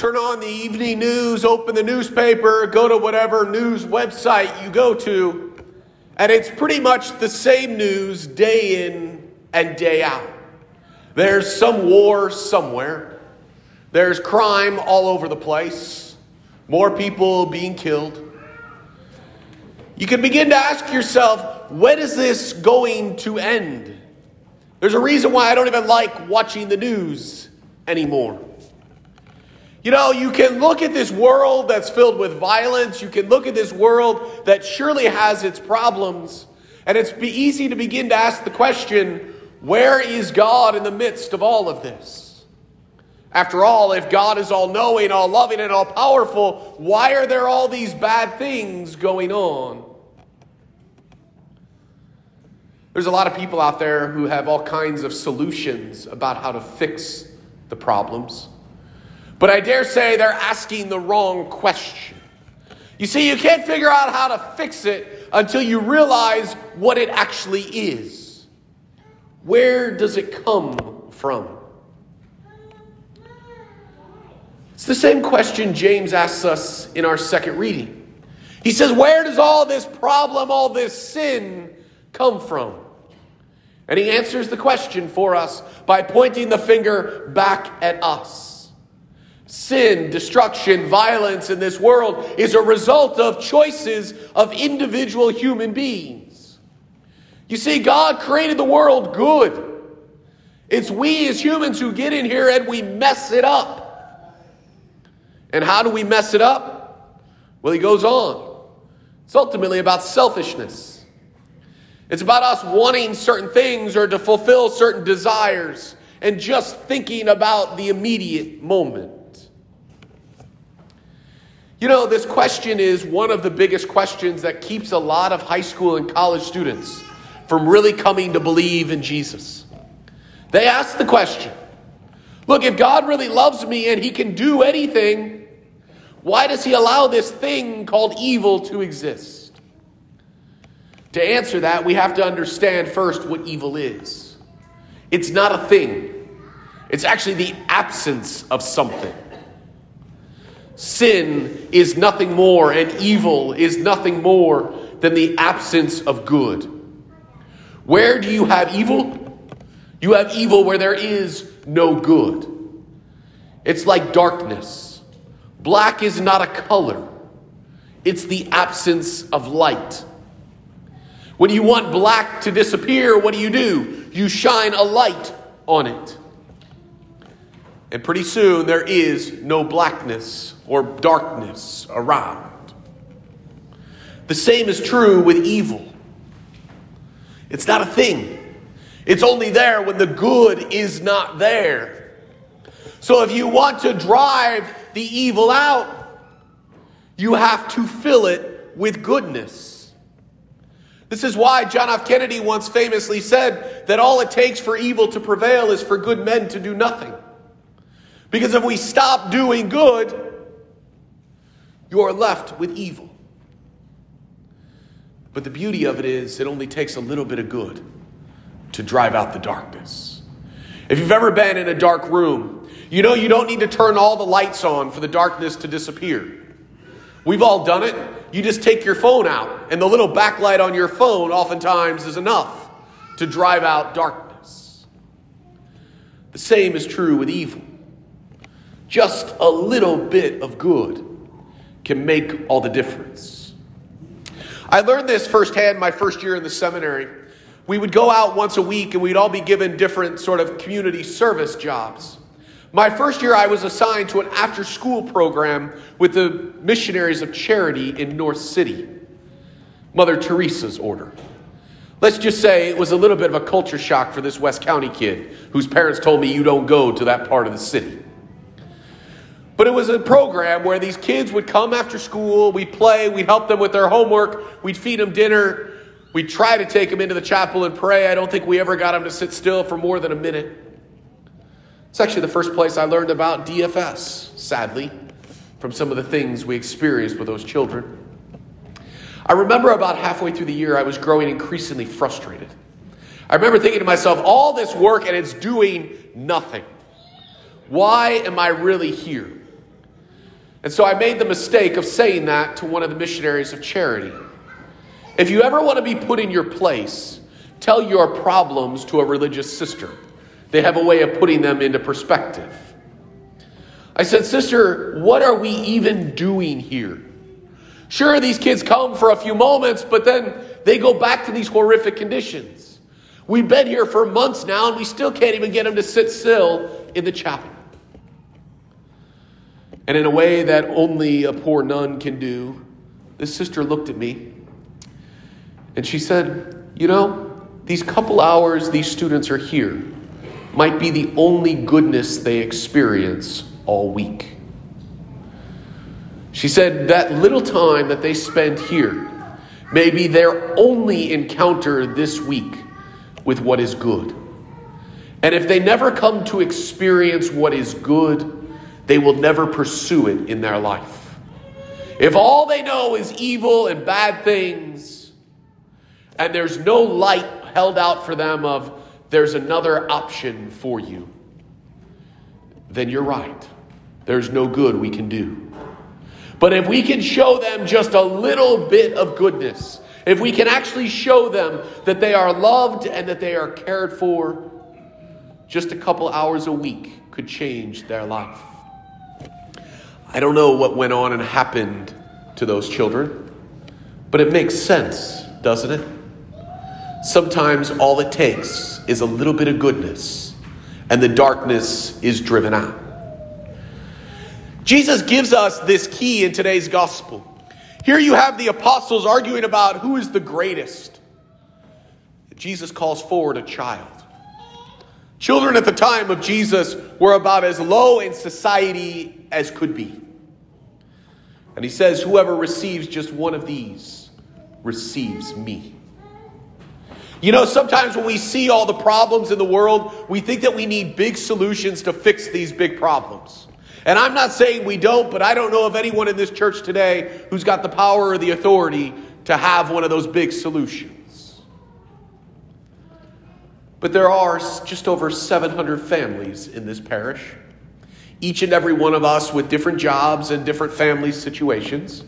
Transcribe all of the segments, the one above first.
turn on the evening news, open the newspaper, go to whatever news website you go to, and it's pretty much the same news day in and day out. There's some war somewhere, there's crime all over the place, more people being killed. You can begin to ask yourself, when is this going to end? There's a reason why I don't even like watching the news anymore. You know, you can look at this world that's filled with violence. You can look at this world that surely has its problems. And it's easy to begin to ask the question where is God in the midst of all of this? After all, if God is all knowing, all loving, and all powerful, why are there all these bad things going on? There's a lot of people out there who have all kinds of solutions about how to fix the problems. But I dare say they're asking the wrong question. You see, you can't figure out how to fix it until you realize what it actually is. Where does it come from? It's the same question James asks us in our second reading. He says, Where does all this problem, all this sin come from? And he answers the question for us by pointing the finger back at us. Sin, destruction, violence in this world is a result of choices of individual human beings. You see, God created the world good. It's we as humans who get in here and we mess it up. And how do we mess it up? Well, he goes on. It's ultimately about selfishness. It's about us wanting certain things or to fulfill certain desires and just thinking about the immediate moment. You know, this question is one of the biggest questions that keeps a lot of high school and college students from really coming to believe in Jesus. They ask the question look, if God really loves me and he can do anything, why does he allow this thing called evil to exist? To answer that, we have to understand first what evil is. It's not a thing, it's actually the absence of something. Sin is nothing more, and evil is nothing more than the absence of good. Where do you have evil? You have evil where there is no good. It's like darkness. Black is not a color, it's the absence of light. When you want black to disappear, what do you do? You shine a light on it. And pretty soon there is no blackness or darkness around. The same is true with evil. It's not a thing, it's only there when the good is not there. So if you want to drive the evil out, you have to fill it with goodness. This is why John F. Kennedy once famously said that all it takes for evil to prevail is for good men to do nothing. Because if we stop doing good, you are left with evil. But the beauty of it is, it only takes a little bit of good to drive out the darkness. If you've ever been in a dark room, you know you don't need to turn all the lights on for the darkness to disappear. We've all done it. You just take your phone out, and the little backlight on your phone oftentimes is enough to drive out darkness. The same is true with evil. Just a little bit of good can make all the difference. I learned this firsthand my first year in the seminary. We would go out once a week and we'd all be given different sort of community service jobs. My first year, I was assigned to an after school program with the Missionaries of Charity in North City, Mother Teresa's order. Let's just say it was a little bit of a culture shock for this West County kid whose parents told me you don't go to that part of the city. But it was a program where these kids would come after school, we'd play, we'd help them with their homework, we'd feed them dinner, we'd try to take them into the chapel and pray. I don't think we ever got them to sit still for more than a minute. It's actually the first place I learned about DFS, sadly, from some of the things we experienced with those children. I remember about halfway through the year, I was growing increasingly frustrated. I remember thinking to myself, all this work and it's doing nothing. Why am I really here? And so I made the mistake of saying that to one of the missionaries of charity. If you ever want to be put in your place, tell your problems to a religious sister. They have a way of putting them into perspective. I said, Sister, what are we even doing here? Sure, these kids come for a few moments, but then they go back to these horrific conditions. We've been here for months now, and we still can't even get them to sit still in the chapel. And in a way that only a poor nun can do, this sister looked at me and she said, You know, these couple hours these students are here might be the only goodness they experience all week. She said that little time that they spend here may be their only encounter this week with what is good. And if they never come to experience what is good, they will never pursue it in their life. If all they know is evil and bad things, and there's no light held out for them of there's another option for you, then you're right. There's no good we can do. But if we can show them just a little bit of goodness, if we can actually show them that they are loved and that they are cared for, just a couple hours a week could change their life. I don't know what went on and happened to those children, but it makes sense, doesn't it? Sometimes all it takes is a little bit of goodness, and the darkness is driven out. Jesus gives us this key in today's gospel. Here you have the apostles arguing about who is the greatest. Jesus calls forward a child. Children at the time of Jesus were about as low in society as could be. And he says, Whoever receives just one of these receives me. You know, sometimes when we see all the problems in the world, we think that we need big solutions to fix these big problems. And I'm not saying we don't, but I don't know of anyone in this church today who's got the power or the authority to have one of those big solutions. But there are just over 700 families in this parish, each and every one of us with different jobs and different family situations,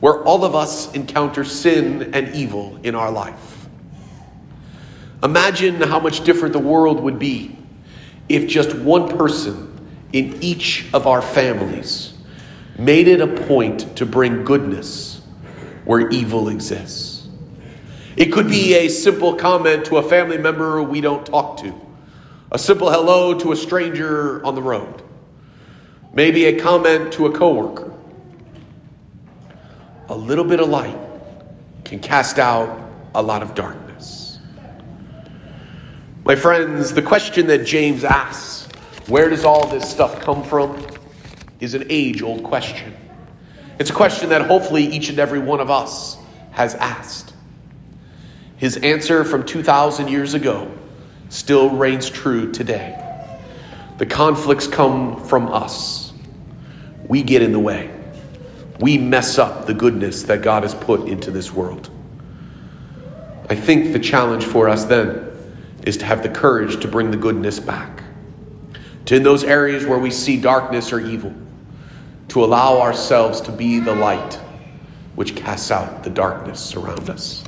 where all of us encounter sin and evil in our life. Imagine how much different the world would be if just one person in each of our families made it a point to bring goodness where evil exists. It could be a simple comment to a family member we don't talk to, a simple hello to a stranger on the road, maybe a comment to a coworker. A little bit of light can cast out a lot of darkness. My friends, the question that James asks where does all this stuff come from? Is an age old question. It's a question that hopefully each and every one of us has asked. His answer from 2,000 years ago still reigns true today. The conflicts come from us. We get in the way. We mess up the goodness that God has put into this world. I think the challenge for us then is to have the courage to bring the goodness back to in those areas where we see darkness or evil, to allow ourselves to be the light which casts out the darkness around us.